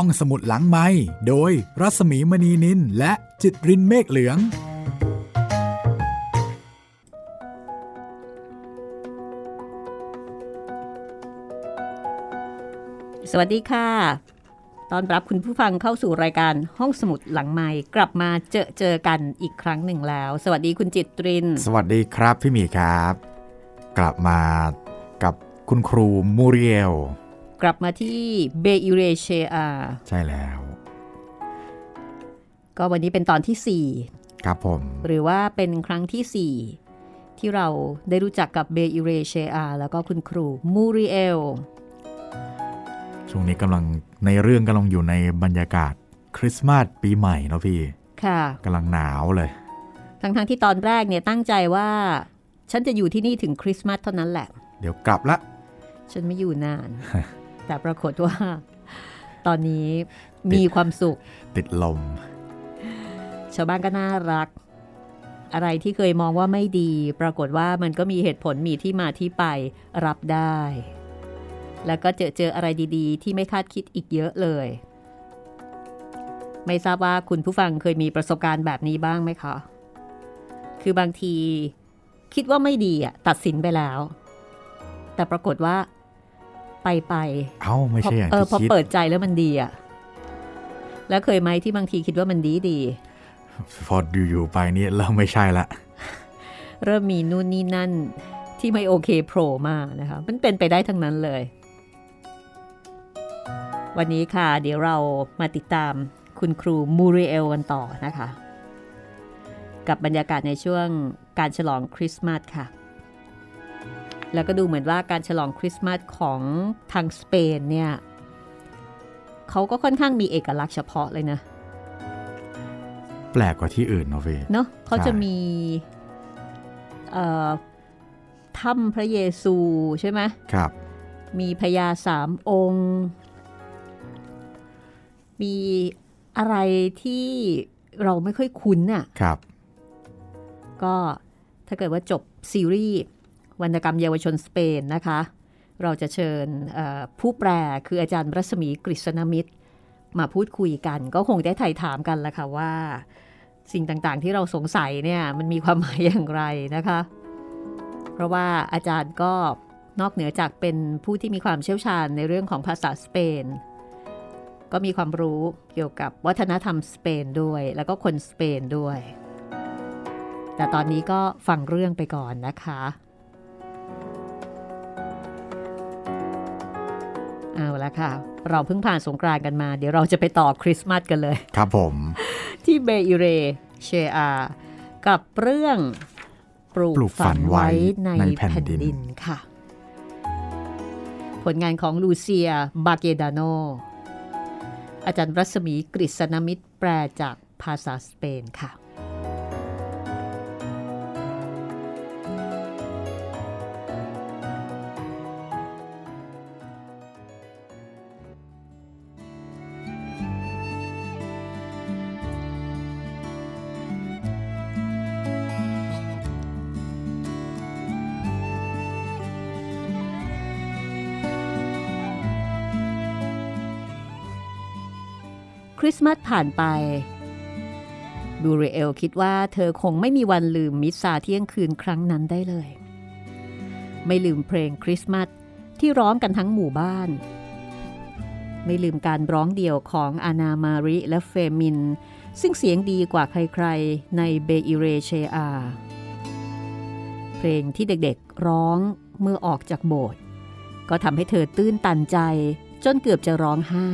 ห้องสมุดหลังไม้โดยรัสมีมณีนินและจิตรินเมฆเหลือง สวัสดีค่ะ ตอนรับคุณผู้ฟังเข้าสู่รายการห้องสมุดหลังไม้กลับมาเจอเจอกันอีกครั้งหนึ่งแล้ว สวัสดีคุณจิตริน สวัสดีครับพี่หมีครับ กลับมากับคุณครูมูเรียล กลับมาที่เบอิเรเชียใช่แล้ว ก็วันนี้เป็นตอนที่ครับผม4หรือว่าเป็นครั้งที่ 4 ที่เราได้รู้จักกับเบอิเรเชียแล้วก็คุณครูมูเรียลช่วงนี้กำลังในเรื่องกำลังอยู่ในบรรยากาศคริสต์มาสปีใหม่เนาะพี่ ค่ะกำลังหนาวเลย ทั้งๆทที่ตอนแรกเนี่ยตั้งใจว่า ฉันจะอยู่ที่นี่ถึงคริสต์มาสเท่านั้นแหละ เดี๋ยวกลับละ ฉันไม่อยู่นาน แต่ปรากฏว่า ตอนนี้มีความสุข ติดลม ชาวบ้านก็น่ารัก อะไรที่เคยมองว่าไม่ดี ปรากฏว่ามันก็มีเหตุผลมีที่มาที่ไปรับได้ แล้วก็เจอเจออะไรดีๆ ที่ไม่คาดคิดอีกเยอะเลย ไม่ทราบว่าคุณผู้ฟังเคยมีประสบการณ์แบบนี้บ้างไหมคะ คือบางทีคิดว่าไม่ดีอะตัดสินไปแล้ว แต่ปรากฏว่า ไปไปเอ้าไม่พอใช่อย่างเออที่พอคิดเปิดใจแล้วมันดีอะแล้วเคยไหมที่บางทีคิดว่ามันดีดี พออยู่ๆไปนี่เริ่มไม่ใช่ละ เริ่มมีนู่นนี่นั่นที่ไม่โอเคโผล่มานะคะมันเป็นไปได้ทั้งนั้นเลย วันนี้ค่ะ เดี๋ยวเรามาติดตามคุณครูมูริเอลกันต่อนะคะ กับบรรยากาศในช่วงการฉลองคริสต์มาสค่ะ แล้วก็ดูเหมือนว่าการฉลองคริสต์มาสของทางสเปนเนี่ยเขาก็ค่อนข้างมีเอกลักษณ์เฉพาะเลยนะ แปลกกว่าที่อื่นเนาะพี่เนาะเขาใช่จะมีเอ่อถ้ำพระเยซูใช่ไหมครับ มีพญาสามองค์ มีอะไรที่เราไม่ค่อยคุ้นน่ะครับ ก็ถ้าเกิดว่าจบซีรีส์ วรรณกรรมเยาวชนสเปนนะคะ เราจะเชิญผู้แปลคืออาจารย์รัศมีกฤษณมิตร มาพูดคุยกัน ก็คงได้ไถ่ถามกันละค่ะว่า สิ่งต่างๆที่เราสงสัยเนี่ยมันมีความหมายอย่างไรนะคะ เพราะว่าอาจารย์ก็นอกเหนือจากเป็นผู้ที่มีความเชี่ยวชาญในเรื่องของภาษาสเปน ก็มีความรู้เกี่ยวกับวัฒนธรรมสเปนด้วย แล้วก็คนสเปนด้วย แต่ตอนนี้ก็ฟังเรื่องไปก่อนนะคะ ละค่ะ เราเพิ่งผ่านสงกรานต์กันมา เดี๋ยวเราจะไปต่อคริสต์มาสกันเลย ครับผม ที่เบอิเรเชอากับเรื่องปลูกปลูกฝัฝันนไว้ไว้ในในแผ่แผ่นนดินดินค่ะ ผลงานของลูเซีย บาเกดาโน อาจารย์รัศมีกฤษณมิตรแปลจากภาษาสเปนค่ะ สต์มาสผ่านไปมูเรียลคิดว่าเธอคงไม่มีวันลืมมิสซาเที่ยงคืนครั้งนั้นได้เลย ไม่ลืมเพลงคริสต์มาสที่ร้องกันทั้งหมู่บ้าน ไม่ลืมการร้องเดี่ยวของอานามาริและเฟมิน ซึ่งเสียงดีกว่าใครๆในเบอิเรเชีย เพลงที่เด็กๆร้องเมื่อออกจากโบสถ์ก็ทำให้เธอตื้นตันใจจนเกือบจะร้องไห้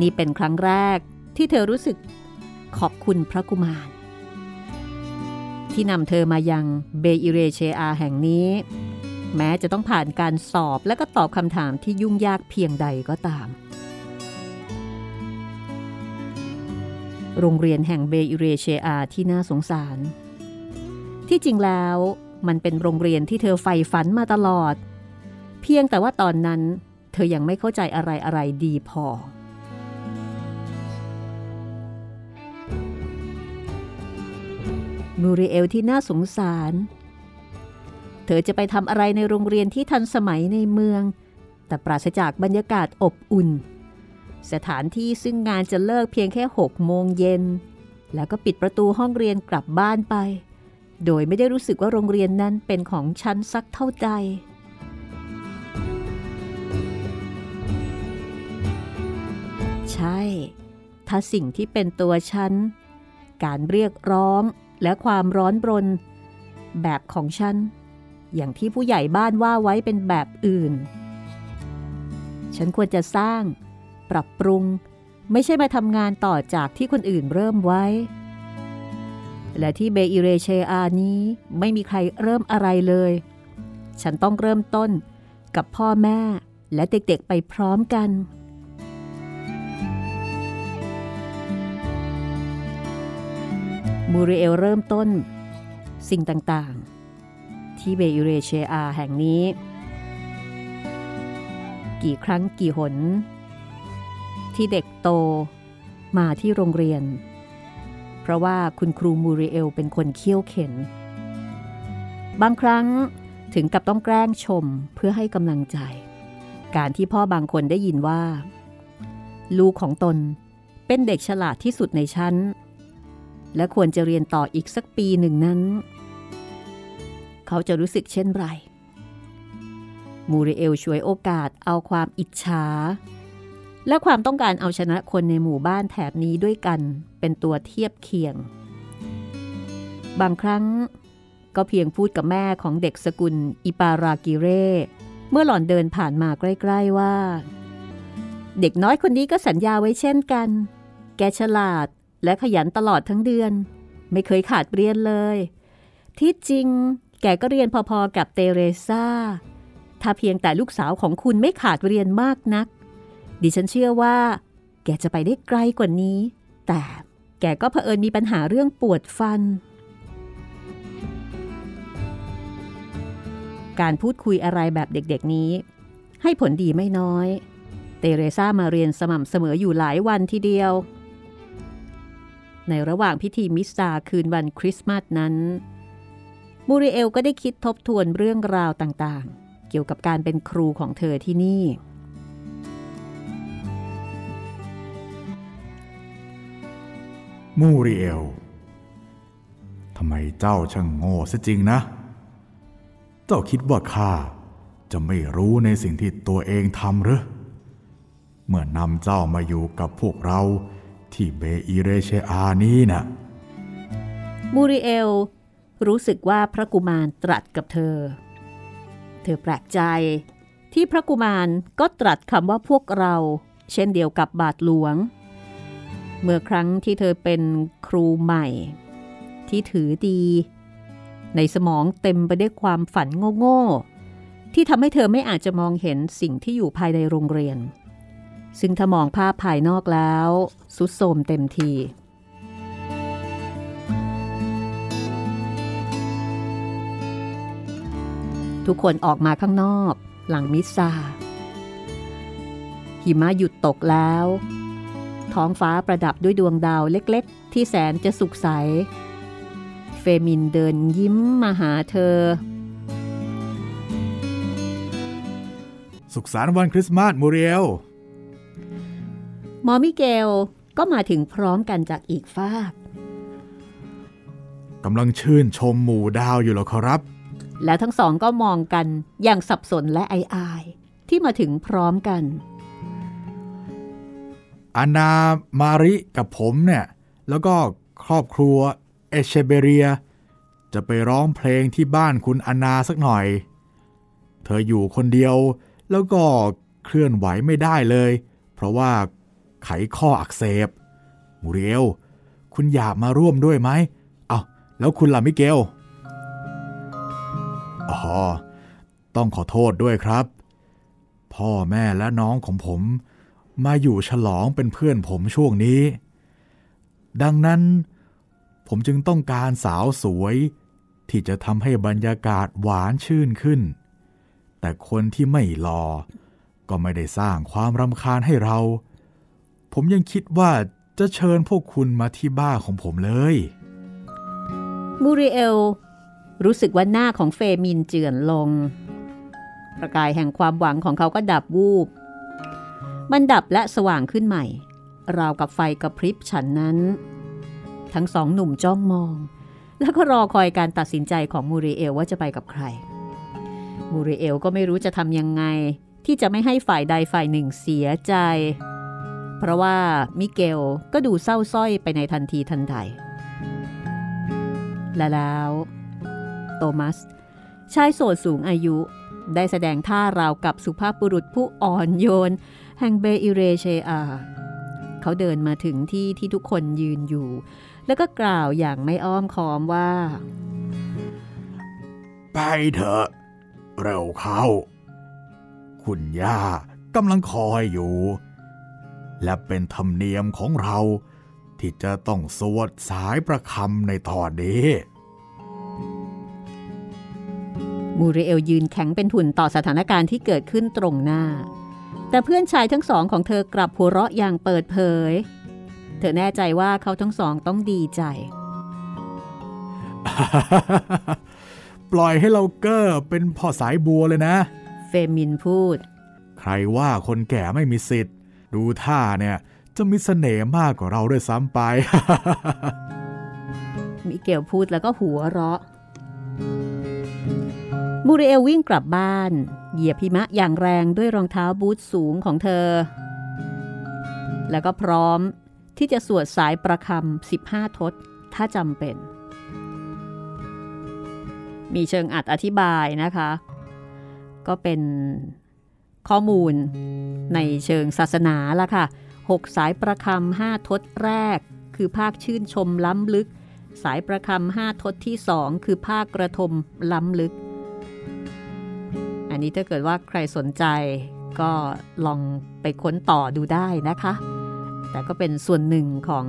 นี่เป็นครั้งแรกที่เธอรู้สึกขอบคุณพระกุมาร ที่นำเธอมายังเบอิเรเชอาแห่งนี้ แม้จะต้องผ่านการสอบและก็ตอบคำถามที่ยุ่งยากเพียงใดก็ตาม โรงเรียนแห่งเบอิเรเชอาที่น่าสงสาร ที่จริงแล้วมันเป็นโรงเรียนที่เธอใฝ่ฝันมาตลอด เพียงแต่ว่าตอนนั้นเธอยังไม่เข้าใจอะไรอะไรดีพอ มูริเอลที่น่าสงสาร เธอจะไปทำอะไรในโรงเรียนที่ทันสมัยในเมือง แต่ปราศจากบรรยากาศอบอุ่น สถานที่ซึ่งงานจะเลิกเพียงแค่หกโมงเย็น แล้วก็ปิดประตูห้องเรียนกลับบ้านไป โดยไม่ได้รู้สึกว่าโรงเรียนนั้นเป็นของฉันสักเท่าใดใช่ ถ้าสิ่งที่เป็นตัวฉัน การเรียกร้อง และความร้อนรน แบบของฉัน อย่างที่ผู้ใหญ่บ้านว่าไว้เป็นแบบอื่น ฉันควรจะสร้าง ปรับปรุง ไม่ใช่มาทำงานต่อจากที่คนอื่นเริ่มไว้ และที่เบอิเรเชอานี้ไม่มีใครเริ่มอะไรเลย ฉันต้องเริ่มต้นกับพ่อแม่และเด็กๆไปพร้อมกัน มูริเอลเริ่มต้น สิ่งต่างๆ ที่เบอิเรเชอาแห่งนี้ กี่ครั้งกี่หน ที่เด็กโตมาที่โรงเรียน เพราะว่าคุณครูมูริเอลเป็นคนเคี่ยวเข็น บางครั้งถึงกับต้องแกล้งชมเพื่อให้กำลังใจ การที่พ่อบางคนได้ยินว่า ลูกของตนเป็นเด็กฉลาดที่สุดในชั้น และควรจะเรียนต่ออีกสักปีหนึ่งนั้น เขาจะรู้สึกเช่นไรมูริเอลช่วยโอกาสเอาความอิจฉา และความต้องการเอาชนะคนในหมู่บ้านแถบนี้ด้วยกันเป็นตัวเทียบเคียง บางครั้งก็เพียงพูดกับแม่ของเด็กสกุลอิปารากิเร เมื่อหล่อนเดินผ่านมาใกล้ๆว่า เด็กน้อยคนนี้ก็สัญญาไว้เช่นกัน แกฉลาด และขยันตลอดทั้งเดือน ไม่เคยขาดเรียนเลย ที่จริงแกก็เรียนพอๆกับเตเรซาถ้าเพียงแต่ลูกสาวของคุณไม่ขาดเรียนมากนัก ดิฉันเชื่อว่า แกจะไปได้ไกลกว่านี้ แต่แกก็เผอิญมีปัญหาเรื่องปวดฟัน การพูดคุยอะไรแบบเด็กๆนี้ ให้ผลดีไม่น้อย เตเรซามาเรียนสม่ำเสมออยู่หลายวันทีเดียว ในระหว่างพิธีมิสซาคืนวันคริสต์มาสนั้น มูริเอลก็ได้คิดทบทวนเรื่องราวต่างๆ เกี่ยวกับการเป็นครูของเธอที่นี่ มูริเอลทำไมเจ้าช่างโง่ซะจริงนะ เจ้าคิดว่าข้าจะไม่รู้ในสิ่งที่ตัวเองทำหรือเมื่อนำเจ้ามาอยู่กับพวกเรา ที่เบอีเรเชอานี้นะมูริเอล รู้สึกว่าพระกุมารตรัสกับเธอ เธอแปลกใจที่พระกุมารก็ตรัสคำว่าพวกเรา เช่นเดียวกับบาทหลวง เมื่อครั้งที่เธอเป็นครูใหม่ ที่ถือดี ในสมองเต็มไปด้วยความฝันโง่ ๆ ที่ทำให้เธอไม่อาจจะมองเห็นสิ่งที่อยู่ภายในโรงเรียน ซึ่งถ้ามองภาพภายนอกแล้วสุดโทมเต็มที ทุกคนออกมาข้างนอกหลังมิสซาหิมะหยุดตกแล้ว ท้องฟ้าประดับด้วยดวงดาวเล็กๆ ที่แสนจะสุขใส เฟมินเดินยิ้มมาหาเธอ สุขสันต์วันคริสต์มาสมูเริเอ ลมอมิเกลก็มาถึงพร้อมกันจากอีกฟากกำลังชื่นชมหมู่ดาวอยู่เหรอครับ แล้วทั้งสองก็มองกันอย่างสับสนและอายอายๆที่มาถึงพร้อมกันอานามาริกับผมเนี่ย แล้วก็ครอบครัวเอเชเบเรีย จะไปร้องเพลงที่บ้านคุณอานาสักหน่อย เธออยู่คนเดียวแล้วก็เคลื่อนไหวไม่ได้เลย เพราะว่า ไขข้ออักเสบมูเรียลคุณอยากมาร่วมด้วยไหมเอาแล้วคุณล่ะมิเกลอ๋อต้องขอโทษด้วยครับ พ่อแม่และน้องของผม มาอยู่ฉลองเป็นเพื่อนผมช่วงนี้ ดังนั้น ผมจึงต้องการสาวสวย ที่จะทำให้บรรยากาศหวานชื่นขึ้น แต่คนที่ไม่รอก็ไม่ได้สร้างความรำคาญให้เรา ผมยังคิดว่าจะเชิญพวกคุณมาที่บ้านของผมเลย มูริเอล รู้สึกว่าหน้าของเฟมินเจือนลง ประกายแห่งความหวังของเขาก็ดับวูบ มันดับและสว่างขึ้นใหม่ ราวกับไฟกระพริบฉันนั้น ทั้งสองหนุ่มจ้องมอง แล้วก็รอคอยการตัดสินใจของมูริเอลว่าจะไปกับใคร มูริเอลก็ไม่รู้จะทำยังไงที่จะไม่ให้ฝ่ายใดฝ่ายหนึ่งเสียใจ เพราะว่ามิเกลก็ดูเศร้าส้อยไปในทันทีทันใด และแล้ว โตมัส ชายโสดสูงอายุได้แสดงท่าราวกับสุภาพบุรุษผู้อ่อนโยน แห่งเบอิเรเชอา เขาเดินมาถึงที่ที่ทุกคนยืนอยู่ แล้วก็กล่าวอย่างไม่อ้อมค้อมว่า ไปเถอะเร็วเข้า คุณย่ากำลังคอยอยู่ และเป็นธรรมเนียมของเรา ที่จะต้องสวดสายประคำในตอนนี้ มูริเอลยืนแข็งเป็นหุ่นต่อสถานการณ์ที่เกิดขึ้นตรงหน้า แต่เพื่อนชายทั้งสองของเธอกลับหัวเราะอย่างเปิดเผย เธอแน่ใจว่าเขาทั้งสองต้องดีใจ ปล่อยให้เราเกอร์เป็นพ่อสายบัวเลยนะ เฟมินพูด ใครว่าคนแก่ไม่มีสิทธิ์ ดูท่าเนี่ยจะมีเสน่ห์มากกว่าเราด้วยซ้ำไป มิเกลพูดแล้วก็หัวเราะ มูริเอลวิ่งกลับบ้าน เหยียบพิมะอย่างแรงด้วยรองเท้าบูทสูงของเธอ แล้วก็พร้อมที่จะสวดสายประคำ15 ทศ ถ้าจำเป็น มีเชิงอัดอธิบายนะคะ ก็เป็น ข้อมูล ในเชิงศาสนาละค่ะ6สายประคำ5ทศแรก คือภาคชื่นชมล้ำลึก สายประคำ5ทศที่2คือภาคกระทมล้ำลึก อันนี้ถ้าเกิดว่าใครสนใจก็ลองไปค้นต่อดูได้นะคะ แต่ก็เป็นส่วนหนึ่งของ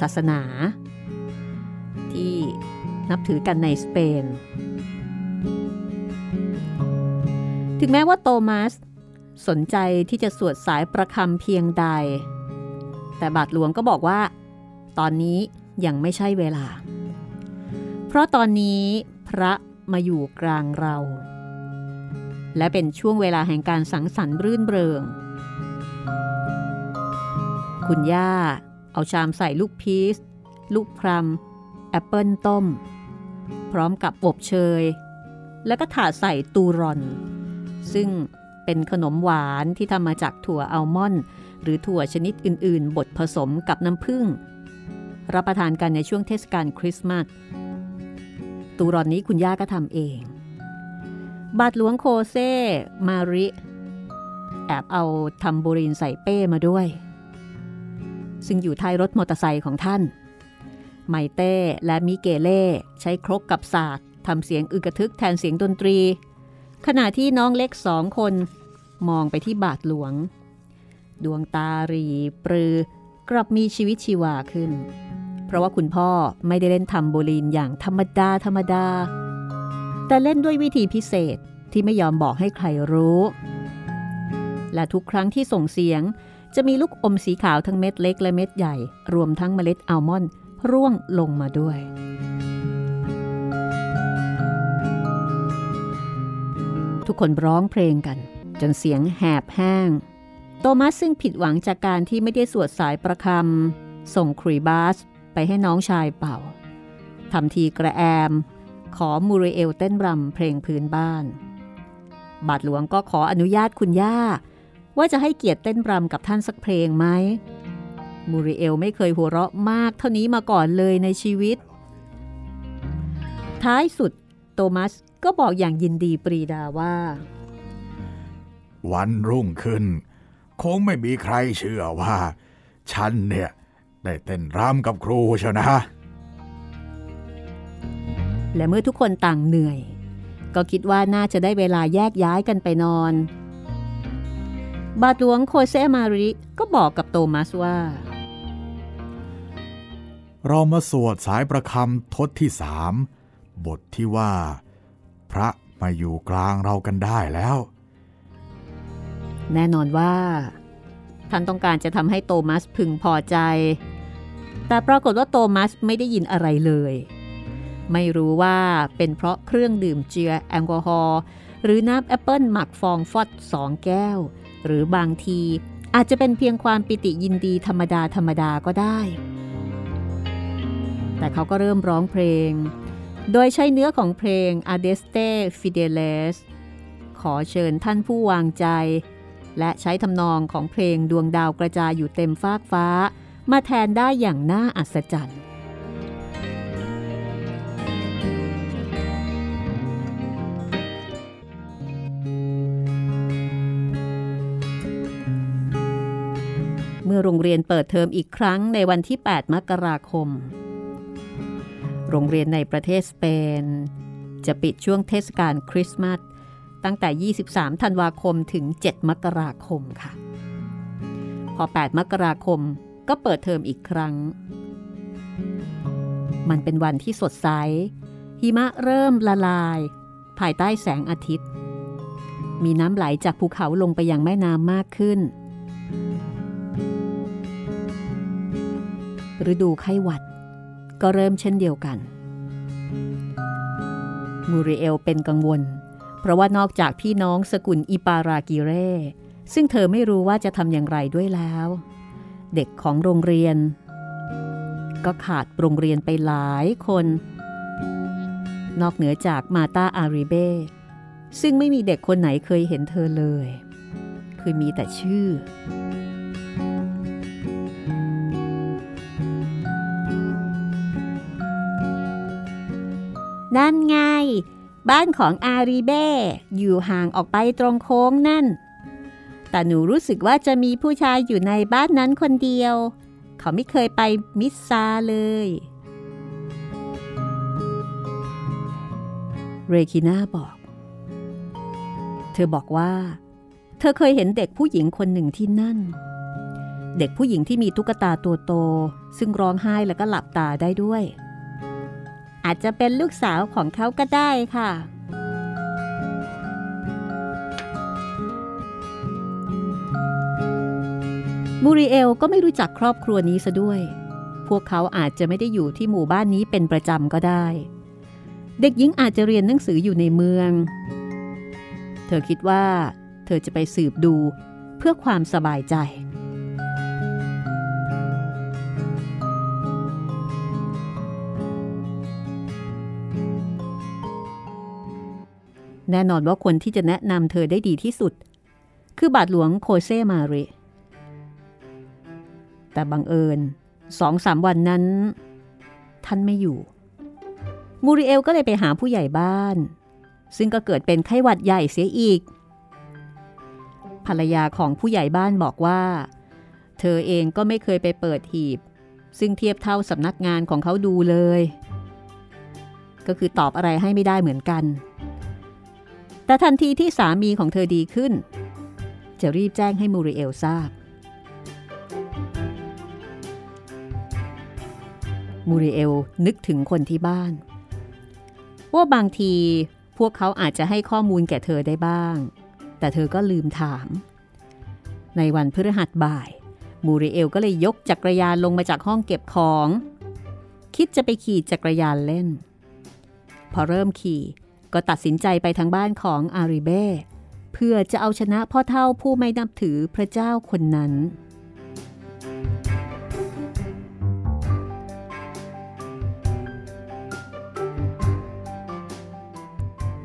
ศาสนา ที่นับถือกันในสเปน ถึงแม้ว่าโตมัส สนใจที่จะสวดสายประคำเพียงใด แต่บาทหลวงก็บอกว่า ตอนนี้ยังไม่ใช่เวลา เพราะตอนนี้พระมาอยู่กลางเรา และเป็นช่วงเวลาแห่งการสังสรรค์รื่นเริง คุณย่า เอาชามใส่ลูกพีชลูกพรัมแอปเปิลต้ม พร้อมกับอบเชย แล้วก็ถาดใส่ตูรอน ซึ่งเป็นขนมหวานที่ทำมาจากถั่วอัลมอนด์หรือถั่วชนิดอื่น ๆ บดผสมกับน้ำผึ้งรับประทานกันในช่วงเทศกาลคริสต์มาสตูรอนนี้คุณย่าก็ทำเอง บาทหลวงโคเซมาริ แอบเอาทัมโบรีนใส่เป้มาด้วย ซึ่งอยู่ท้ายรถมอเตอร์ไซค์ของท่าน ไมเต้และมิเกเล่ใช้ครกกับสากทำเสียงอึกระทึกแทนเสียงดนตรี ขณะที่น้องเล็กสองคน มองไปที่บาทหลวง ดวงตารีปรือกลับมีชีวิตชีวาขึ้น เพราะว่าคุณพ่อไม่ได้เล่นทัมโบลีนอย่างธรรมดาธรรมดา แต่เล่นด้วยวิธีพิเศษที่ไม่ยอมบอกให้ใครรู้ และทุกครั้งที่ส่งเสียงจะมีลูกอมสีขาวทั้งเม็ดเล็กและเม็ดใหญ่ รวมทั้งเมล็ดอัลมอนด์ร่วงลงมาด้วย ทุกคนร้องเพลงกัน จนเสียงแหบแห้ง โตมัสซึ่งผิดหวังจากการที่ไม่ได้สวดสายประคำส่งครีบาสไปให้น้องชายเป่าทำทีกระแอม ขอมูริเอลเต้นรำเพลงพื้นบ้าน บาทหลวงก็ขออนุญาตคุณย่า ว่าจะให้เกียรติเต้นรำกับท่านสักเพลงไหมมูริเอลไม่เคยหัวเราะมากเท่านี้มาก่อนเลยในชีวิต ท้ายสุด โตมัส ก็บอกอย่างยินดีปรีดาว่า วันรุ่งขึ้น คงไม่มีใครเชื่อว่า ฉันเนี่ยได้เต้นรำกับครูเชียวนะ และเมื่อทุกคนต่างเหนื่อย ก็คิดว่าน่าจะได้เวลาแยกย้ายกันไปนอน บาทหลวงโคเซมาริก็บอกกับโตมัสว่า เรามาสวดสายประคำทศที่สามบทที่ว่า พระมาอยู่กลางเรากันได้แล้ว แน่นอนว่า ท่านต้องการจะทำให้โตมัสพึงพอใจ แต่ปรากฏว่าโตมัสไม่ได้ยินอะไรเลย ไม่รู้ว่าเป็นเพราะเครื่องดื่มเจือแอลกอฮอล์หรือน้ำแอปเปิลหมักฟองฟอดสองแก้ว หรือบางทีอาจจะเป็นเพียงความปิติยินดีธรรมดาธรรมดาก็ได้ แต่เขาก็เริ่มร้องเพลง โดยใช้เนื้อของเพลง Adeste Fideles ขอเชิญท่านผู้วางใจ และใช้ทำนองของเพลงดวงดาวกระจายอยู่เต็มฟากฟ้า มาแทนได้อย่างน่าอัศจรรย์เมื่อโรงเรียนเปิดเทอมอีกครั้งในวันที่ 8 มกราคม โรงเรียนในประเทศสเปน จะปิดช่วงเทศกาลคริสต์มาสตั้งแต่ 23 ธันวาคมถึง 7 มกราคมค่ะ พอ 8 มกราคมก็เปิดเทอมอีกครั้ง มันเป็นวันที่สดใส หิมะเริ่มละลาย ภายใต้แสงอาทิตย์ มีน้ำไหลจากภูเขาลงไปยังแม่น้ำมากขึ้น ฤดูไข้หวัด ก็เริ่มเช่นเดียวกัน มูริเอลเป็นกังวล เพราะว่านอกจากพี่น้องสกุลอิปารากิเร่ ซึ่งเธอไม่รู้ว่าจะทำอย่างไรด้วยแล้ว เด็กของโรงเรียน ก็ขาดโรงเรียนไปหลายคน นอกเหนือจากมาตาอาริเบซึ่งไม่มีเด็กคนไหนเคยเห็นเธอเลย คือมีแต่ชื่อ นั่นไง บ้านของอารีเบ้อยู่ห่างออกไปตรงโค้งนั่น แต่หนูรู้สึกว่าจะมีผู้ชายอยู่ในบ้านนั้นคนเดียว เขาไม่เคยไปมิสซาเลย เรคิน่าบอก เธอบอกว่า เธอเคยเห็นเด็กผู้หญิงคนหนึ่งที่นั่น เด็กผู้หญิงที่มีตุ๊กตาตัวโต ซึ่งร้องไห้แล้วก็หลับตาได้ด้วย อาจจะเป็นลูกสาวของเขาก็ได้ค่ะ มูริเอลก็ไม่รู้จักครอบครัวนี้ซะด้วย พวกเขาอาจจะไม่ได้อยู่ที่หมู่บ้านนี้เป็นประจำก็ได้ เด็กหญิงอาจจะเรียนหนังสืออยู่ในเมือง เธอคิดว่า เธอจะไปสืบดูเพื่อความสบายใจ แน่นอนว่าคนที่จะแนะนำเธอได้ดีที่สุด คือบาทหลวงโคเซมาเรแต่บังเอิญสองสามวันนั้น ท่านไม่อยู่ มูริเอลก็เลยไปหาผู้ใหญ่บ้าน ซึ่งก็เกิดเป็นไข้หวัดใหญ่เสียอีก ภรรยาของผู้ใหญ่บ้านบอกว่า เธอเองก็ไม่เคยไปเปิดหีบ ซึ่งเทียบเท่าสำนักงานของเขาดูเลย ก็คือตอบอะไรให้ไม่ได้เหมือนกัน แต่ทันทีที่สามีของเธอดีขึ้น จะรีบแจ้งให้มูริเอลทราบ มูริเอลนึกถึงคนที่บ้าน ว่าบางทีพวกเขาอาจจะให้ข้อมูลแก่เธอได้บ้าง แต่เธอก็ลืมถาม ในวันพฤหัสบ่าย มูริเอลก็เลยยกจักรยานลงมาจากห้องเก็บของ คิดจะไปขี่จักรยานเล่น พอเริ่มขี่ ก็ตัดสินใจไปทางบ้านของอาริเบ้เพื่อจะเอาชนะพ่อเท่าผู้ไม่นับถือพระเจ้าคนนั้น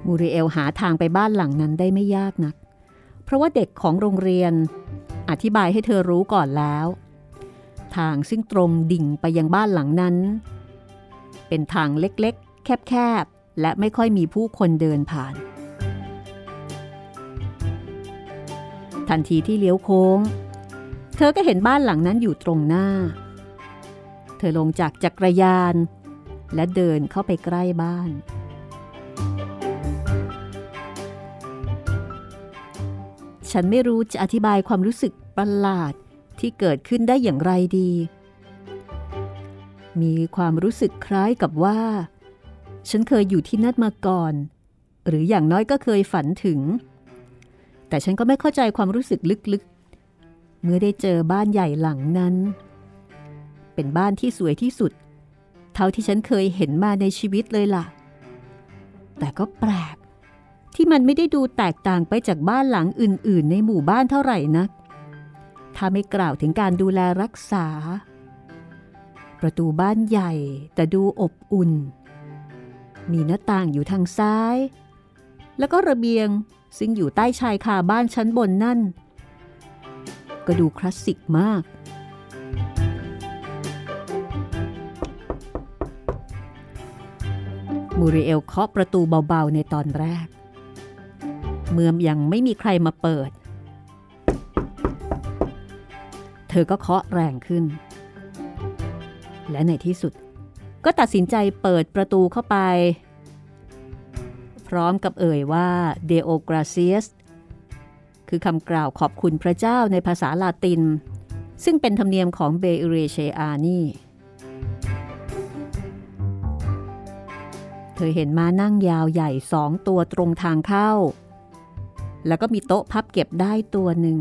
มูริเอลหาทางไปบ้านหลังนั้นได้ไม่ยากนัก เพราะว่าเด็กของโรงเรียน อธิบายให้เธอรู้ก่อนแล้ว ทางซึ่งตรงดิ่งไปยังบ้านหลังนั้น เป็นทางเล็กๆ แคบๆ และไม่ค่อยมีผู้คนเดินผ่าน ทันทีที่เลี้ยวโค้ง เธอก็เห็นบ้านหลังนั้นอยู่ตรงหน้า เธอลงจากจักรยาน และเดินเข้าไปใกล้บ้านฉันไม่รู้จะอธิบายความรู้สึกประหลาดที่เกิดขึ้นได้อย่างไรดี มีความรู้สึกคล้ายกับว่า ฉันเคยอยู่ที่นั่นมาก่อน หรืออย่างน้อยก็เคยฝันถึง แต่ฉันก็ไม่เข้าใจความรู้สึกลึกๆ เมื่อได้เจอบ้านใหญ่หลังนั้น เป็นบ้านที่สวยที่สุด เท่าที่ฉันเคยเห็นมาในชีวิตเลยล่ะ แต่ก็แปลก ที่มันไม่ได้ดูแตกต่างไปจากบ้านหลังอื่น ๆ ในหมู่บ้านเท่าไหร่นัก ถ้าไม่กล่าวถึงการดูแลรักษา ประตูบ้านใหญ่แต่ดูอบอุ่น มีหน้าต่างอยู่ทางซ้าย แล้วก็ระเบียงซึ่งอยู่ใต้ชายคาบ้านชั้นบนนั่น ก็ดูคลาสสิกมาก มูริเอลเคาะประตูเบาๆในตอนแรก เมื่อยังไม่มีใครมาเปิด เธอก็เคาะแรงขึ้น และในที่สุด ก็ตัดสินใจเปิดประตูเข้าไป พร้อมกับเอ่ยว่า Deo Gracias คือคำกล่าวขอบคุณพระเจ้าในภาษาลาติน ซึ่งเป็นธรรมเนียมของเบเรเชอานี่ธอเห็นม้านั่งยาวใหญ่สองตัวตรงทางเข้า แล้วก็มีโต๊ะพับเก็บได้ตัวหนึ่ง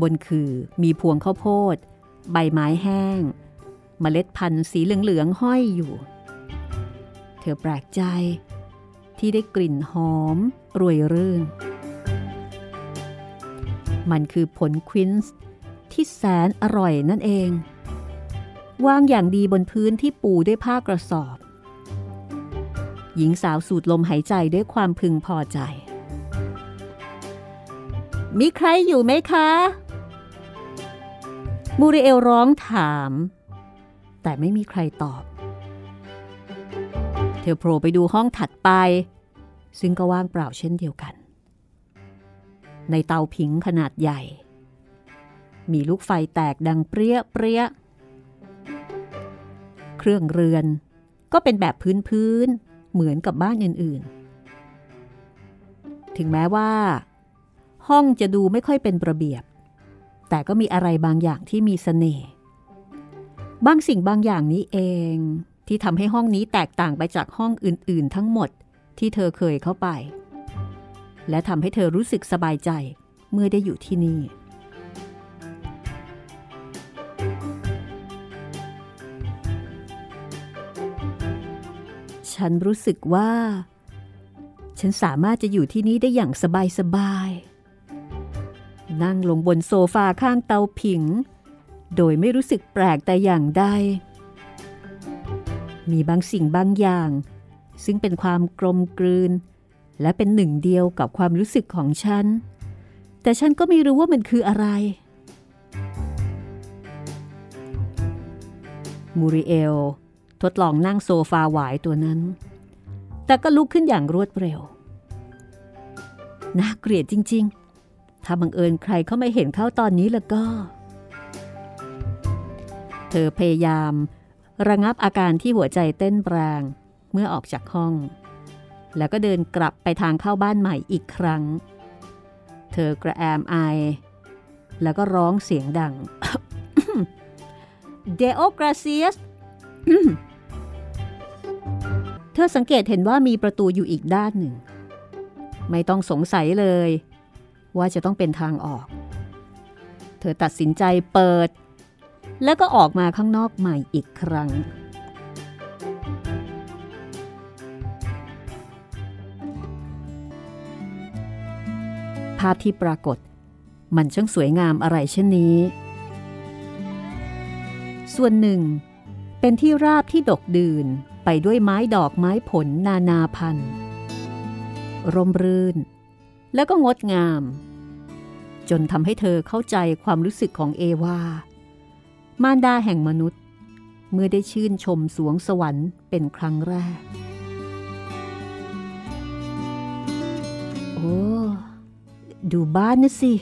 บนคือมีพวงข้าวโพด ใบไม้แห้ง มเมล็ดพันธุ์สีเหลืองๆห้อยอยู่ เธอแปลกใจที่ได้กลิ่นหอมรวยรื่น มันคือผลควินส์ที่แสนอร่อยนั่นเอง วางอย่างดีบนพื้นที่ปูด้วยผ้ากระสอบ หญิงสาวสูดลมหายใจด้วยความพึงพอใจ มีใครอยู่ไหมคะ มูริเอลร้องถาม แต่ไม่มีใครตอบ เธอโผล่ไปดูห้องถัดไป ซึ่งก็ว่างเปล่าเช่นเดียวกัน ในเตาผิงขนาดใหญ่ มีลูกไฟแตกดังเปรี้ยเปรี้ยเครื่องเรือนก็เป็นแบบพื้นพื้นเหมือนกับบ้านอื่นๆ ถึงแม้ว่า ห้องจะดูไม่ค่อยเป็นระเบียบ แต่ก็มีอะไรบางอย่างที่มีสเสน่ห์ บางสิ่งบางอย่างนี้เอง ที่ทำให้ห้องนี้แตกต่างไปจากห้องอื่นๆ ทั้งหมดที่เธอเคยเข้าไป และทำให้เธอรู้สึกสบายใจเมื่อได้อยู่ที่นี่ ฉันรู้สึกว่า ฉันสามารถจะอยู่ที่นี้ได้อย่างสบายๆนั่งลงบนโซฟาข้างเตาผิง โดยไม่รู้สึกแปลกแต่อย่างใด มีบางสิ่งบางอย่าง ซึ่งเป็นความกลมกลืน และเป็นหนึ่งเดียวกับความรู้สึกของฉัน แต่ฉันก็ไม่รู้ว่ามันคืออะไร มูริเอล ทดลองนั่งโซฟาหวายตัวนั้น แต่ก็ลุกขึ้นอย่างรวดเร็ว น่าเกลียดจริง ๆ ถ้าบังเอิญใครเขาไม่เห็นเข้าตอนนี้แล้วก็ ธอพยายาม ระงับอาการที่หัวใจเต้นแรงเมื่อออกจากห้อง แล้วก็เดินกลับไปทางเข้าบ้านใหม่อีกครั้ง เธอกระแอมไอ แล้วก็ร้องเสียงดังเดโอกราเซียสเธอสังเกตเห็นว่ามีประตูอยู่อีกด้านหนึ่ง ไม่ต้องสงสัยเลย ว่าจะต้องเป็นทางออก เธอตัดสินใจเปิด แล้วก็ออกมาข้างนอกใหม่อีกครั้ง ภาพที่ปรากฏ มันช่างสวยงามอะไรเช่นนี้ ส่วนหนึ่ง เป็นที่ราบที่ดกดื่นไปด้วยไม้ดอกไม้ผลนานาพันธุ์ร่มรื่น แล้วก็งดงาม จนทำให้เธอเข้าใจความรู้สึกของเอวา มารดาแห่งมนุษย์ เมื่อได้ชื่นชมสวงสวรรค์เป็นครั้งแรก โอ้ ดูบ้านนะสิ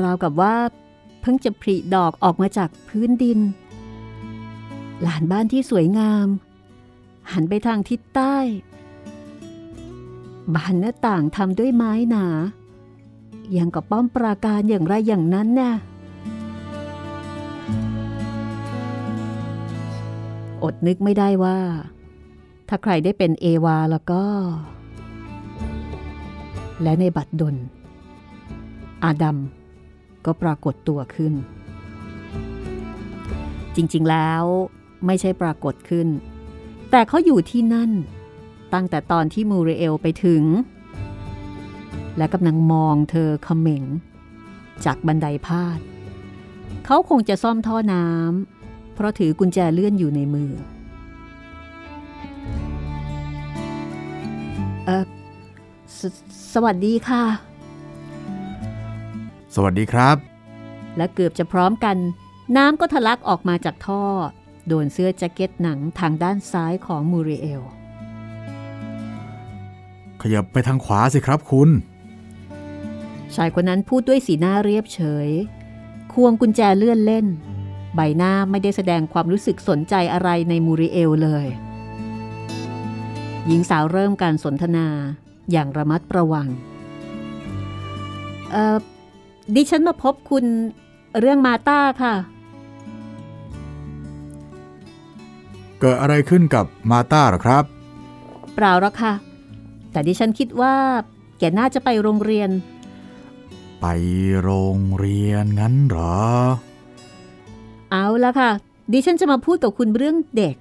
ราวกับว่า เพิ่งจะผลิดอกออกมาจากพื้นดิน หลานบ้านที่สวยงาม หันไปทางทิศใต้บานหน้าต่างทำด้วยไม้หนา อย่างกับป้อมปราการอย่างไรอย่างนั้นน่ะ อดนึกไม่ได้ว่า ถ้าใครได้เป็นเอวาแล้วก็ และในบัดดล อาดัมก็ปรากฏตัวขึ้น จริงๆแล้วไม่ใช่ปรากฏขึ้น แต่เขาอยู่ที่นั่น ตั้งแต่ตอนที่มูเรเอลไปถึง และกำลังมองเธอเขม็ง จากบันไดพาด เขาคงจะซ่อมท่อน้ำ เพราะถือกุญแจเลื่อนอยู่ในมือ เออสสวัสดีค่ะ สวัสดีครับ และเกือบจะพร้อมกัน น้ำก็ทะลักออกมาจากท่อ โดนเสื้อแจ็คเก็ตหนังทางด้านซ้ายของมูริเอล ขยับไปทางขวาสิครับคุณ ชายคนนั้นพูดด้วยสีหน้าเรียบเฉย ควงกุญแจเลื่อนเล่น ใบหน้าไม่ได้แสดงความรู้สึกสนใจอะไรในมูริเอลเลย หญิงสาวเริ่มการสนทนาอย่างระมัดระวัง เอ่อ ดิฉันมาพบคุณเรื่องมาต้าค่ะ เกิดอะไรขึ้นกับมาต้าหรอครับ เปล่าหรอกค่ะ แต่ดิฉันคิดว่า แกน่าจะไปโรงเรียน ไปโรงเรียนงั้นเหรอ เอาละค่ะ ดิฉันจะมาพูดกับคุณเรื่องเด็ก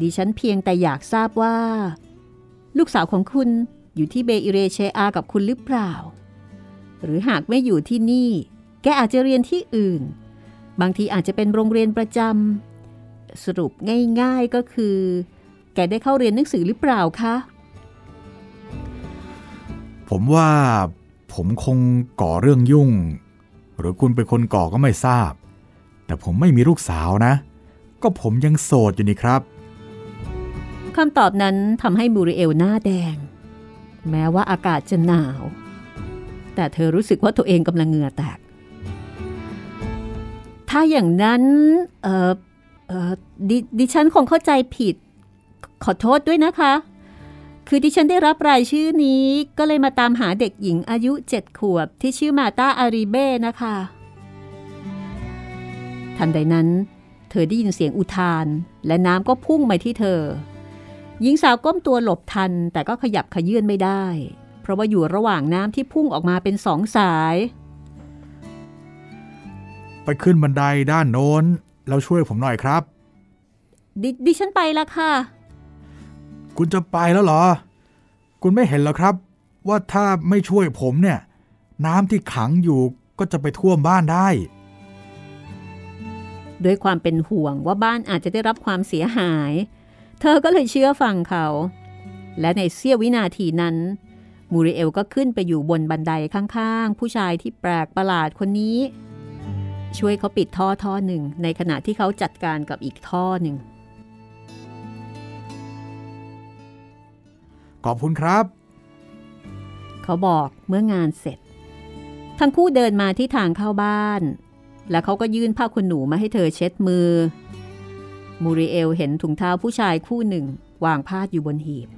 ดิฉันเพียงแต่อยากทราบว่า ลูกสาวของคุณอยู่ที่เบอิเรเชอากับคุณหรือเปล่า หรือหากไม่อยู่ที่นี่ แกอาจจะเรียนที่อื่น บางทีอาจจะเป็นโรงเรียนประจำสรุปง่ายๆก็คือ แกได้เข้าเรียนหนังสือหรือเปล่าคะ ผมว่าผมคงก่อเรื่องยุ่ง หรือคุณเป็นคนก่อก็ไม่ทราบ แต่ผมไม่มีลูกสาวนะ ก็ผมยังโสดอยู่นี่ครับคำตอบนั้นทำให้บูริเอลหน้าแดง แม้ว่าอากาศจะหนาว แต่เธอรู้สึกว่าตัวเองกำลังเหงื่อแตก ถ้าอย่างนั้นเออเออดดิฉันคงเข้าใจผิด ขอโทษด้วยนะคะ คือดิฉันได้รับรายชื่อนี้ก็เลยมาตามหาเด็กหญิงอายุเจ็ดขวบที่ชื่อมาตาอาริเบ้นะคะ ทันใดนั้น เธอได้ยินเสียงอุทาน และน้ำก็พุ่งมาที่เธอ หญิงสาวก้มตัวหลบทันแต่ก็ขยับขยื่นไม่ได้ เพราะว่าอยู่ระหว่างน้ำที่พุ่งออกมาเป็นสองสาย ไปขึ้นบันไดด้านโน้น แล้วช่วยผมหน่อยครับ ดดิฉันไปละค่ะ คุณจะไปแล้วเหรอ คุณไม่เห็นเหรอครับ ว่าถ้าไม่ช่วยผมเนี่ย น้ำที่ขังอยู่ก็จะไปท่วมบ้านได้ ด้วยความเป็นห่วงว่าบ้านอาจจะได้รับความเสียหาย เธอก็เลยเชื่อฟังเขา และในเสี้ยววินาทีนั้น มูริเอลก็ขึ้นไปอยู่บนบันไดข้างๆ ผู้ชายที่แปลกประหลาดคนนี้ ช่วยเขาปิดท่อท่อหนึ่ง ในขณะที่เขาจัดการกับอีกท่อหนึ่ง ขอบคุณครับ เขาบอกเมื่องานเสร็จ ทั้งคู่เดินมาที่ทางเข้าบ้าน แล้วเขาก็ยื่นผ้าขนหนูมาให้เธอเช็ดมือ มูริเอลเห็นถุงเท้าผู้ชายคู่หนึ่ง วางพาดอยู่บนหีบ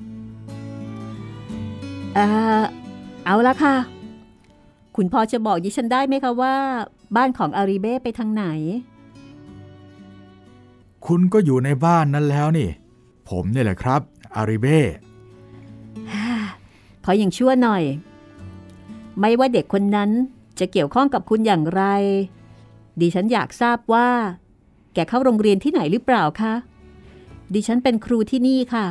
เออเอาละค่ะ คุณพอจะบอกดิฉันได้ไหมคะว่า บ้านของอาริเบ้ไปทางไหน คุณก็อยู่ในบ้านนั้นแล้วนี่ ผมเนี่ยแหละครับ อาริเบ้ขออย่างชั่วหน่อย ไม่ว่าเด็กคนนั้นจะเกี่ยวข้องกับคุณอย่างไร ดิฉันอยากทราบว่า แกเข้าโรงเรียนที่ไหนหรือเปล่าคะ ดิฉันเป็นครูที่นี่ค่ะ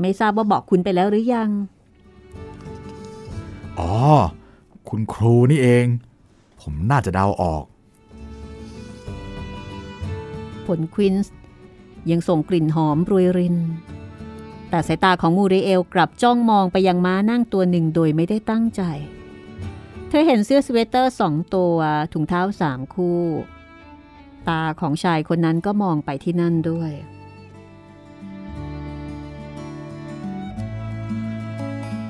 ไม่ทราบว่าบอกคุณไปแล้วหรือยัง อ๋อ คุณครูนี่เอง ผมน่าจะเดาออก ผลควินส์ยังส่งกลิ่นหอมรวยริน แต่สายตาของมูเรเอลกลับจ้องมองไปยังม้านั่งตัวหนึ่งโดยไม่ได้ตั้งใจ เธอเห็นเสื้อสเวตเตอร์สองตัวถุงเท้าสามคู่ ตาของชายคนนั้นก็มองไปที่นั่นด้วย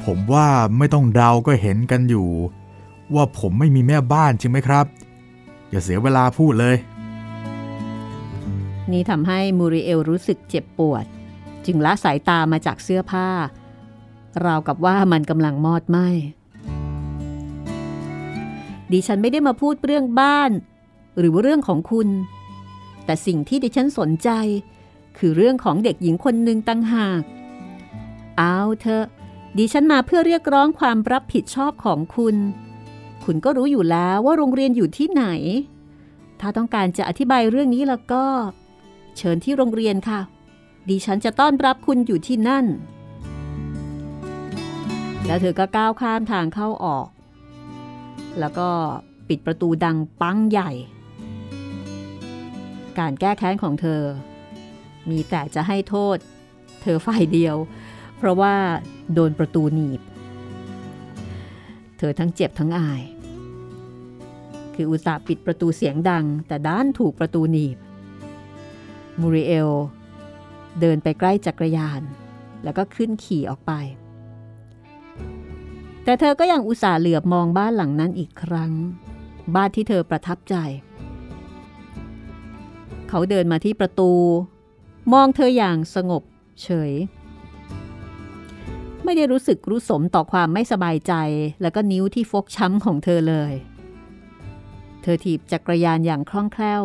ผมว่าไม่ต้องเดาก็เห็นกันอยู่ ว่าผมไม่มีแม่บ้านจริงไหมครับ อย่าเสียเวลาพูดเลย นี่ทำให้มูริเอลรู้สึกเจ็บปวด จึงละสายตามาจากเสื้อผ้า ราวกับว่ามันกำลังมอดไหม้ ดิฉันไม่ได้มาพูดเรื่องบ้าน หรือว่าเรื่องของคุณ แต่สิ่งที่ดิฉันสนใจ คือเรื่องของเด็กหญิงคนหนึ่งตั้งหาก เอาเถอะดิฉันมาเพื่อเรียกร้องความรับผิดชอบของคุณ คุณก็รู้อยู่แล้วว่าโรงเรียนอยู่ที่ไหน ถ้าต้องการจะอธิบายเรื่องนี้แล้วก็ เชิญที่โรงเรียนค่ะ ดิฉันจะต้อนรับคุณอยู่ที่นั่น แล้วเธอก็ก้าวข้ามทางเข้าออก แล้วก็ปิดประตูดังปังใหญ่ การแก้แค้นของเธอ มีแต่จะให้โทษ เธอฝ่ายเดียว เพราะว่าโดนประตูหนีบ เธอทั้งเจ็บทั้งอาย คืออุตส่าห์ปิดประตูเสียงดัง แต่ด้านถูกประตูหนีบ มูริเอล เดินไปใกล้จักรยาน แล้วก็ขึ้นขี่ออกไป แต่เธอก็ยังอุตส่าห์เหลือบมองบ้านหลังนั้นอีกครั้ง บ้านที่เธอประทับใจ เขาเดินมาที่ประตู มองเธออย่างสงบเฉย ไม่ได้รู้สึกรู้สมต่อความไม่สบายใจ แล้วก็นิ้วที่ฟกช้ำของเธอเลย เธอถีบจักรยานอย่างคล่องแคล่ว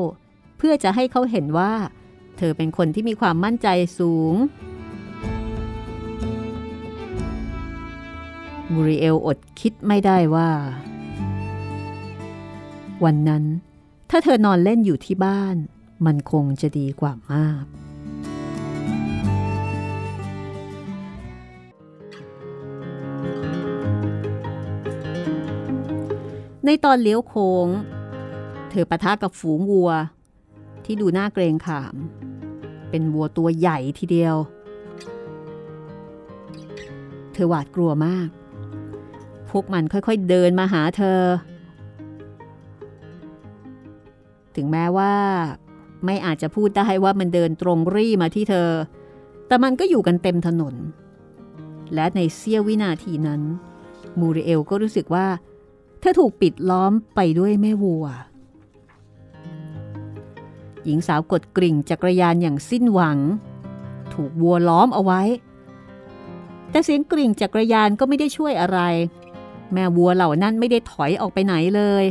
เพื่อจะให้เขาเห็นว่า เธอเป็นคนที่มีความมั่นใจสูง มูริเอลอดคิดไม่ได้ว่า วันนั้น ถ้าเธอนอนเล่นอยู่ที่บ้าน มันคงจะดีกว่ามาก ในตอนเลี้ยวโค้ง เธอปะทะกับฝูงวัว ที่ดูน่าเกรงขาม เป็นวัวตัวใหญ่ทีเดียว เธอหวาดกลัวมาก พวกมันค่อยๆเดินมาหาเธอ ถึงแม้ว่า ไม่อาจจะพูดได้ว่ามันเดินตรงรี่มาที่เธอ แต่มันก็อยู่กันเต็มถนน และในเสี้ยววินาทีนั้น มูริเอลก็รู้สึกว่า เธอถูกปิดล้อมไปด้วยแม่วัว หญิงสาวกดกริ่งจักรยานอย่างสิ้นหวัง ถูกวัวล้อมเอาไว้แต่เสียงกริ่งจักรยานก็ไม่ได้ช่วยอะไร แม่วัวเหล่านั้นไม่ได้ถอยออกไปไหนเลย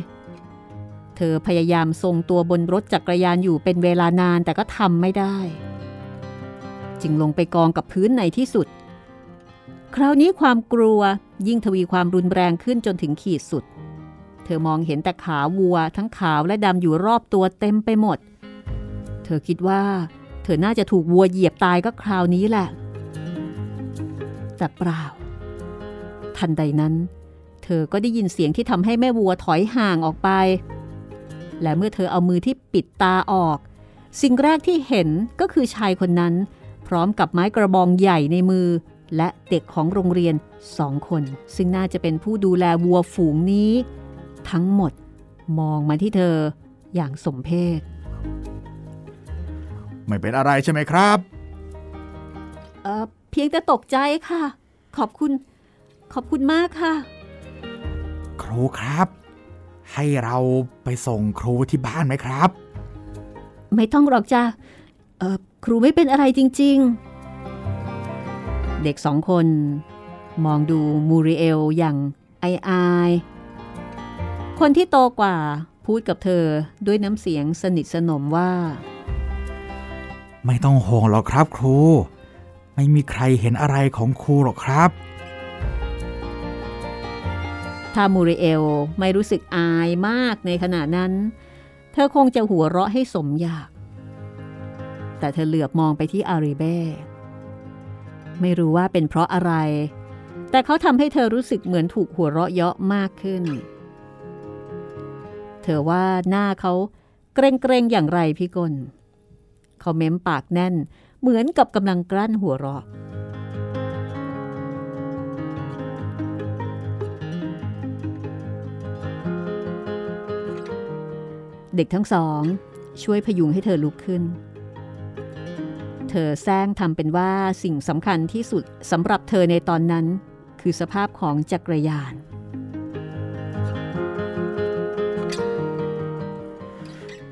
เธอพยายามทรงตัวบนรถจักรยานอยู่เป็นเวลานานแต่ก็ทำไม่ได้ จึงลงไปกองกับพื้นในที่สุด คราวนี้ความกลัวยิ่งทวีความรุนแรงขึ้นจนถึงขีดสุด เธอมองเห็นแต่ขาวัว ทั้งขาวและดำอยู่รอบตัวเต็มไปหมด เธอคิดว่า เธอน่าจะถูกวัวเหยียบตายก็คราวนี้แหละแต่เปล่า ทันใดนั้น เธอก็ได้ยินเสียงที่ทำให้แม่วัวถอยห่างออกไป และเมื่อเธอเอามือที่ปิดตาออก สิ่งแรกที่เห็นก็คือชายคนนั้น พร้อมกับไม้กระบองใหญ่ในมือ และเด็กของโรงเรียนสองคน ซึ่งน่าจะเป็นผู้ดูแลวัวฝูงนี้ ทั้งหมดมองมาที่เธออย่างสมเพชไม่เป็นอะไรใช่ไหมครับเออเพียงแต่ตกใจค่ะ ขอบคุณ ขอบคุณมากค่ะ ครูครับ ให้เราไปส่งครูที่บ้านไหมครับ ไม่ต้องหรอกจ้ะเออครูไม่เป็นอะไรจริง ๆ เด็กสองคน มองดูมูริเอลอย่างไออายคนที่โตกว่าพูดกับเธอด้วยน้ำเสียงสนิทสนมว่า ไม่ต้องห่วงหรอกครับครู ไม่มีใครเห็นอะไรของครูหรอกครับ ถ้ามูริเอลไม่รู้สึกอายมากในขณะนั้น เธอคงจะหัวเราะให้สมอยาก แต่เธอเหลือบมองไปที่อาริเบ้ไม่รู้ว่าเป็นเพราะอะไร แต่เขาทำให้เธอรู้สึกเหมือนถูกหัวเราะเยาะมากขึ้น เธอว่าหน้าเขาเกรงๆอย่างไรพี่กลเขาเม้มปากแน่นเหมือนกับกำลังกลั้นหัวเราะ เด็กทั้งสอง ช่วยพยุงให้เธอลุกขึ้น เธอแซงทำเป็นว่าสิ่งสำคัญที่สุดสำหรับเธอในตอนนั้น คือสภาพของจักรยาน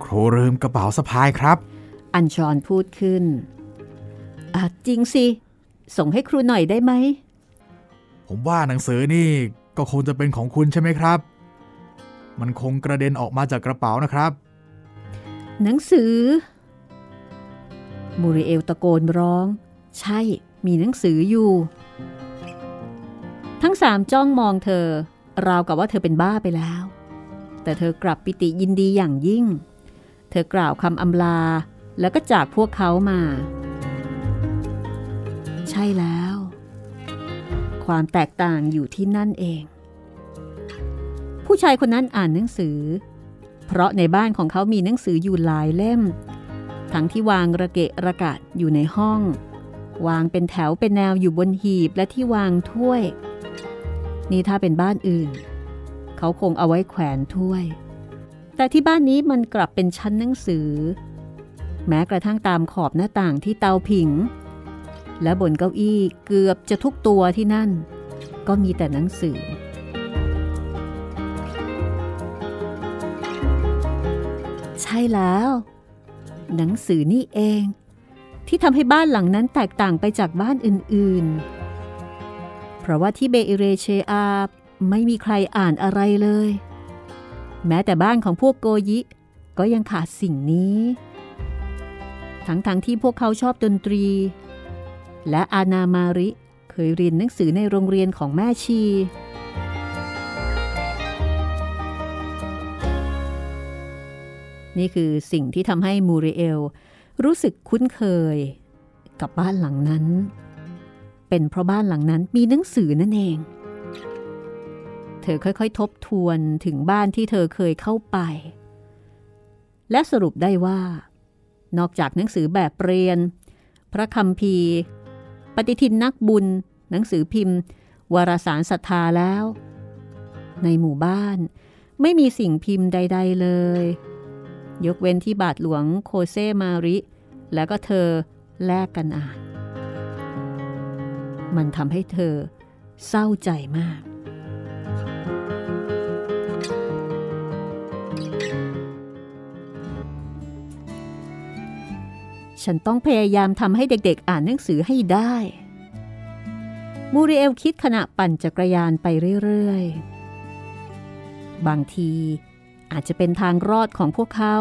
ครูลืมกระเป๋าสะพายครับ อัญชรพูดขึ้นอะจริงสิ ส่งให้ครูหน่อยได้ไหม ผมว่าหนังสือนี่ก็คงจะเป็นของคุณใช่ไหมครับ มันคงกระเด็นออกมาจากกระเป๋านะครับ หนังสือ มูริเอลตะโกนร้อง ใช่ มีหนังสืออยู่ ทั้งสามจ้องมองเธอ ราวกับว่าเธอเป็นบ้าไปแล้ว แต่เธอกลับปิติยินดีอย่างยิ่ง เธอกล่าวคำอำลา แล้วก็จากพวกเขามา ใช่แล้ว ความแตกต่างอยู่ที่นั่นเอง ผู้ชายคนนั้นอ่านหนังสือ เพราะในบ้านของเขามีหนังสืออยู่หลายเล่ม ทั้งที่วางระเกะระกะอยู่ในห้อง วางเป็นแถวเป็นแนวอยู่บนหีบและที่วางถ้วย นี่ถ้าเป็นบ้านอื่น เขาคงเอาไว้แขวนถ้วย แต่ที่บ้านนี้มันกลับเป็นชั้นหนังสือ แม้กระทั่งตามขอบหน้าต่างที่เตาผิง และบนเก้าอี้เกือบจะทุกตัวที่นั่น ก็มีแต่หนังสือ ใช่แล้ว หนังสือนี่เอง ที่ทำให้บ้านหลังนั้นแตกต่างไปจากบ้านอื่นๆ เพราะว่าที่เบอิเรเชอาไม่มีใครอ่านอะไรเลย แม้แต่บ้านของพวกโกยิก็ยังขาดสิ่งนี้ ทั้งๆทที่พวกเขาชอบดนตรี และอานามาริเคยเรียนหนังสือในโรงเรียนของแม่ชี นี่คือสิ่งที่ทำให้มูริเอล รู้สึกคุ้นเคยกับบ้านหลังนั้น เป็นเพราะบ้านหลังนั้นมีหนังสือนั่นเอง เธอค่อยๆ ทบทวนถึงบ้านที่เธอเคยเข้าไป และสรุปได้ว่า นอกจากหนังสือแบบเรียน พระคำพีปฏิทินนักบุญ หนังสือพิมพ์ วารสารศรัทธาแล้ว ในหมู่บ้านไม่มีสิ่งพิมพ์ใด ๆ เลย ยกเว้นที่บาทหลวงโคเซมาริ แล้วก็เธอแลกกันอ่าน มันทำให้เธอเศร้าใจมาก ฉันต้องพยายามทำให้เด็กๆอ่านหนังสือให้ได้ มูริเอลคิดขณะปั่นจักรยานไปเรื่อยๆ บางที อาจจะเป็นทางรอดของพวกเขา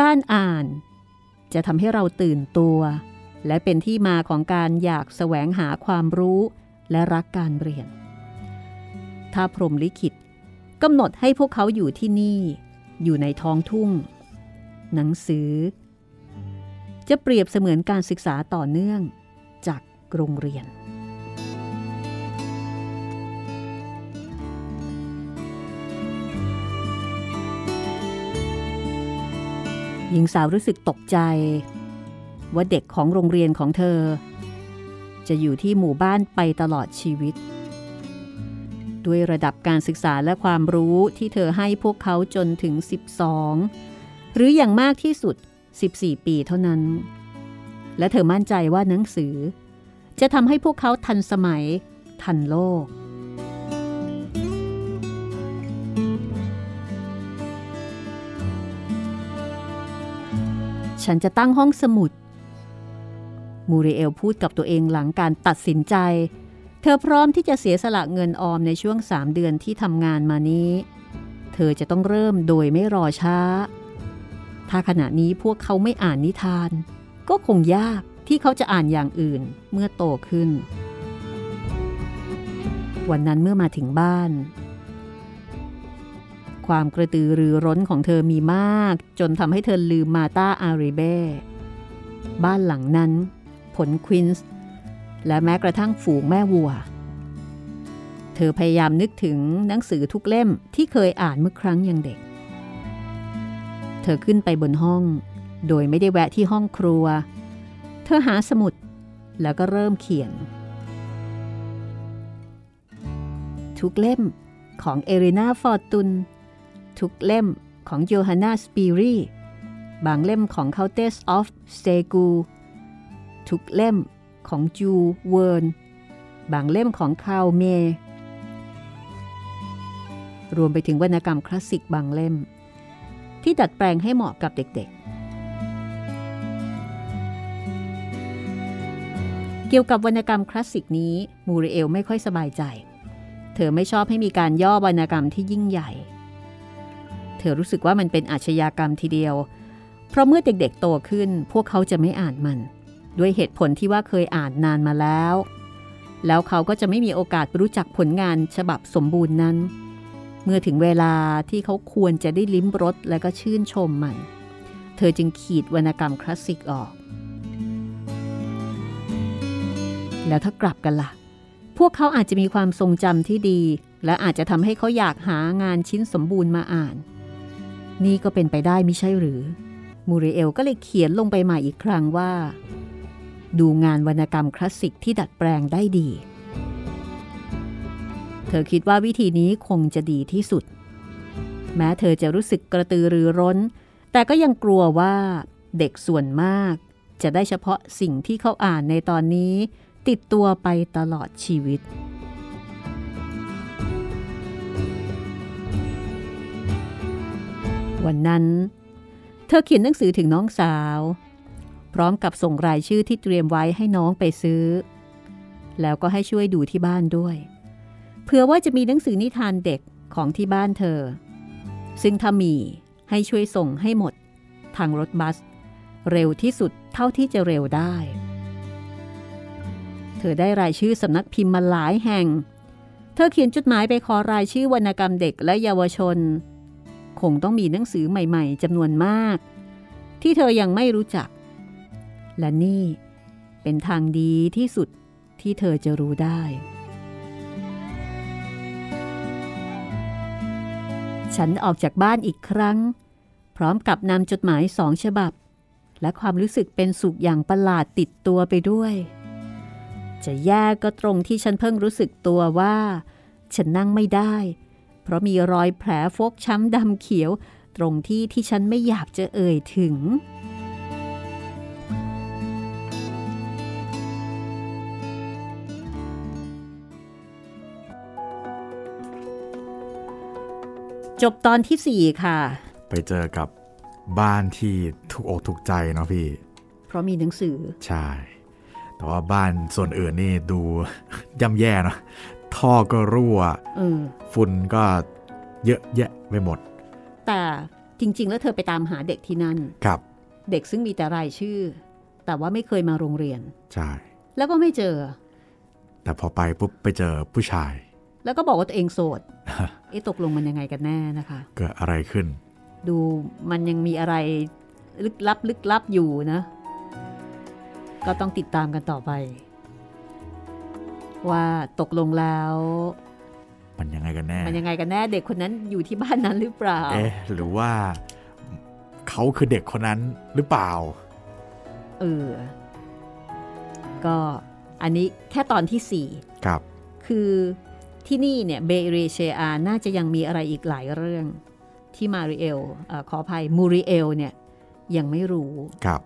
การอ่าน จะทำให้เราตื่นตัว และเป็นที่มาของการอยากแสวงหาความรู้และรักการเรียน ถ้าพรหมลิขิตกำหนดให้พวกเขาอยู่ที่นี่ อยู่ในท้องทุ่ง หนังสือ จะเปรียบเสมือนการศึกษาต่อเนื่องจากโรงเรียน หญิงสาวรู้สึกตกใจ ว่าเด็กของโรงเรียนของเธอ จะอยู่ที่หมู่บ้านไปตลอดชีวิต ด้วยระดับการศึกษาและความรู้ที่เธอให้พวกเขาจนถึง 12 หรืออย่างมากที่สุด 14 ปีเท่านั้น และเธอมั่นใจว่าหนังสือ จะทำให้พวกเขาทันสมัยทันโลก ฉันจะตั้งห้องสมุด มูริเอลพูดกับตัวเองหลังการตัดสินใจ เธอพร้อมที่จะเสียสละเงินออมในช่วงสามเดือนที่ทำงานมานี้ เธอจะต้องเริ่มโดยไม่รอช้า ถ้าขณะนี้พวกเขาไม่อ่านนิทาน ก็คงยากที่เขาจะอ่านอย่างอื่นเมื่อโตขึ้น วันนั้นเมื่อมาถึงบ้าน ความกระตือรือร้นของเธอมีมาก จนทำให้เธอลืมมาตาอาริเบ้บ้านหลังนั้น ผลควินส์และแม้กระทั่งฝูงแม่วัว เธอพยายามนึกถึงหนังสือทุกเล่มที่เคยอ่านเมื่อครั้งยังเด็ก เธอขึ้นไปบนห้อง โดยไม่ได้แวะที่ห้องครัว เธอหาสมุดแล้วก็เริ่มเขียน ทุกเล่มของเอรินาฟอร์ตุน ทุกเล่มของโยฮันนาสปีรีบางเล่มของเคาเตสออฟเตกูทุกเล่มของจูเวิร์นบางเล่มของคาวเม รวมไปถึงวรรณกรรมคลาสสิกบางเล่ม ที่ดัดแปลงให้เหมาะกับเด็กๆ เกี่ยวกับวรรณกรรมคลาสสิกนี้ มูริเอลไม่ค่อยสบายใจ เธอไม่ชอบให้มีการย่อวรรณกรรมที่ยิ่งใหญ่ เธอรู้สึกว่ามันเป็นอาชญากรรมทีเดียว เพราะเมื่อเด็กๆโตขึ้น พวกเขาจะไม่อ่านมัน ด้วยเหตุผลที่ว่าเคยอ่านนานมาแล้ว แล้วเขาก็จะไม่มีโอกาสรู้จักผลงานฉบับสมบูรณ์นั้น เมื่อถึงเวลาที่เขาควรจะได้ลิ้มรสและก็ชื่นชมมัน เธอจึงขีดวรรณกรรมคลาสสิกออก แล้วถ้ากลับกันละ่ะ พวกเขาอาจจะมีความทรงจำที่ดีและอาจจะทำให้เขาอยากหางานชิ้นสมบูรณ์มาอ่าน นี่ก็เป็นไปได้ไม่ใช่หรือ มูริเอลก็เลยเขียนลงไปใหม่อีกครั้งว่า ดูงานวรรณกรรมคลาสสิกที่ดัดแปลงได้ดี เธอคิดว่าวิธีนี้คงจะดีที่สุด แม้เธอจะรู้สึกกระตือรือร้น แต่ก็ยังกลัวว่าเด็กส่วนมาก จะได้เฉพาะสิ่งที่เขาอ่านในตอนนี้ ติดตัวไปตลอดชีวิต วันนั้น เธอเขียนหนังสือถึงน้องสาว พร้อมกับส่งรายชื่อที่เตรียมไว้ให้น้องไปซื้อ แล้วก็ให้ช่วยดูที่บ้านด้วย เผื่อว่าจะมีหนังสือนิทานเด็กของที่บ้านเธอ ซึ่งถ้ามีให้ช่วยส่งให้หมด ทางรถบัส เร็วที่สุดเท่าที่จะเร็วได้ เธอได้รายชื่อสำนักพิมพ์มาหลายแห่ง เธอเขียนจดหมายไปขอรายชื่อวรรณกรรมเด็กและเยาวชน คงต้องมีหนังสือใหม่ๆจำนวนมาก ที่เธอยังไม่รู้จัก และนี่เป็นทางดีที่สุดที่เธอจะรู้ได้ ฉันออกจากบ้านอีกครั้ง พร้อมกับนำจดหมายสองฉบับ และความรู้สึกเป็นสุขอย่างประหลาดติดตัวไปด้วย จะแย่ก็ตรงที่ฉันเพิ่งรู้สึกตัวว่า ฉันนั่งไม่ได้ เพราะมีรอยแผลฟกช้ำดำเขียว ตรงที่ที่ฉันไม่อยากจะเอ่ยถึง จบตอนที่สี่ค่ะ ไปเจอกับบ้านที่ถูกอกถูกใจเนาะพี่ เพราะมีหนังสือ ใช่ แต่ว่าบ้านส่วนอื่นนี่ดูย่ำแย่เนาะ ท่อก็รั่วเออฝุ่นก็เยอะแยะไปหมด แต่จริง ๆ แล้วเธอไปตามหาเด็กที่นั่นครับ เด็กซึ่งมีแต่รายชื่อ แต่ว่าไม่เคยมาโรงเรียน ใช่ แล้วก็ไม่เจอ แต่พอไปปุ๊บไปเจอผู้ชาย แล้วก็บอกว่าตัวเองโสดเอ๊ะตกลงมันยังไงกันแน่นะคะ เกิดอะไรขึ้น ดูมันยังมีอะไรลึกลับลึกลับอยู่นะ ก็ต้องติดตามกันต่อไป ว่าตกลงแล้ว มันยังไงกันแน่ มันยังไงกันแน่เด็กคนนั้นอยู่ที่บ้านนั้นหรือเปล่า เอ๊ะหรือว่าเขาคือเด็กคนนั้นหรือเปล่า เออ ก็อันนี้แค่ตอนที่สี่ครับ คือที่นี่เนี่ยเบเรเชอาน่าจะยังมีอะไรอีกหลายเรื่องที่มาริเอลเออขออภัยมูริเอลเนี่ยยังไม่รู้ครับ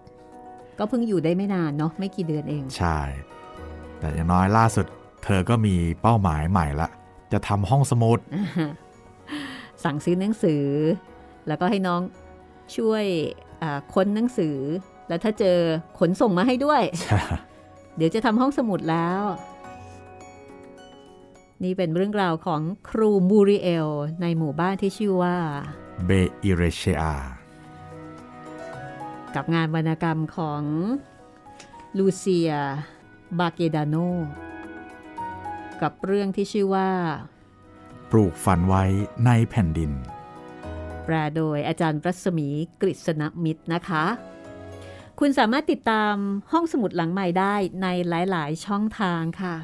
ก็เพิ่งอยู่ได้ไม่นานเนาะไม่กี่เดือนเอง ใช่ แต่อย่างน้อยล่าสุด เธอก็มีเป้าหมายใหม่ละ จะทำห้องสมุด สั่งซื้อหนังสือ แล้วก็ให้น้องช่วยอ่าค้นหนังสือ แล้วถ้าเจอขนส่งมาให้ด้วย เดี๋ยวจะทำห้องสมุดแล้ว นี่เป็นเรื่องราวของครูมูริเอล ในหมู่บ้านที่ชื่อว่าเบอิเรเชอากับงานวรรณกรรมของลูเซีย บาเกดาโน กับเรื่องที่ชื่อว่า ปลูกฝันไว้ในแผ่นดิน แปลโดยอาจารย์รัศมีกฤษณมิตรนะคะ คุณสามารถติดตามห้องสมุดหลังใหม่ได้ในหลาย ๆ ช่องทางค่ะ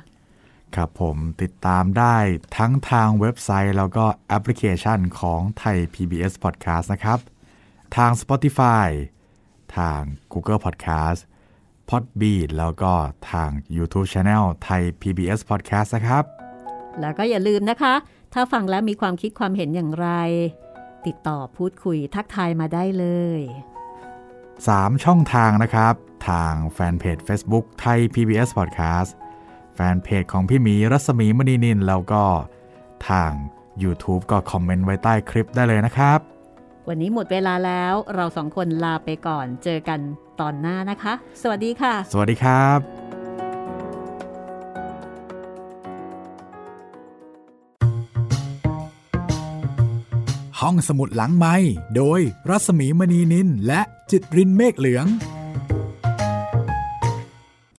ครับผมติดตามได้ทั้งทางเว็บไซต์แล้วก็แอปพลิเคชันของไทย PBS Podcast นะครับ ทาง Spotify ทาง Google Podcast Podbean แล้วก็ทาง YouTube Channel ไทย PBS Podcast นะครับ แล้วก็อย่าลืมนะคะ ถ้าฟังแล้วมีความคิดความเห็นอย่างไร ติดต่อพูดคุยทักทายมาได้เลย 3 ช่องทางนะครับ ทางแฟนเพจ Facebook ไทย PBS Podcast แฟนเพจของพี่หมีรัศมีมณีนินแล้วก็ทาง YouTube ก็คอมเมนต์ไว้ใต้คลิปได้เลยนะครับ วันนี้หมดเวลาแล้วเราสองคนลาไปก่อนเจอกันตอนหน้านะคะ สวัสดีค่ะ สวัสดีครับห้องสมุดหลังไม้โดยรัศมีมณีนินและจิตรินเมฆเหลือง